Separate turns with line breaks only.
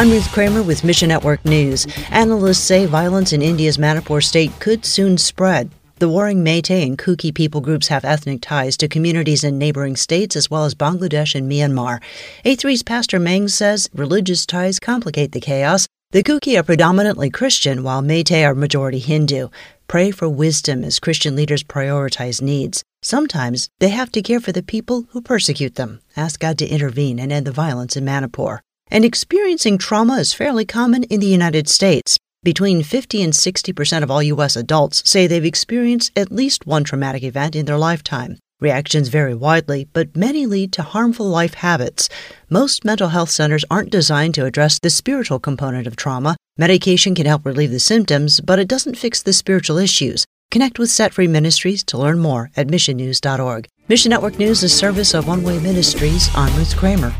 I'm Ruth Kramer with Mission Network News. Analysts say violence in India's Manipur state could soon spread. The warring Meitei and Kuki people groups have ethnic ties to communities in neighboring states as well as Bangladesh and Myanmar. A3's Pastor Meng says religious ties complicate the chaos. The Kuki are predominantly Christian, while Meitei are majority Hindu. Pray for wisdom as Christian leaders prioritize needs. Sometimes they have to care for the people who persecute them. Ask God to intervene and end the violence in Manipur and experiencing trauma is fairly common in the United States. Between 50 and 60 percent of all U.S. adults say they've experienced at least one traumatic event in their lifetime. Reactions vary widely, but many lead to harmful life habits. Most mental health centers aren't designed to address the spiritual component of trauma. Medication can help relieve the symptoms, but it doesn't fix the spiritual issues. Connect with Set Free Ministries to learn more at missionnews.org. Mission Network News is service of One Way Ministries. I'm Ruth Kramer.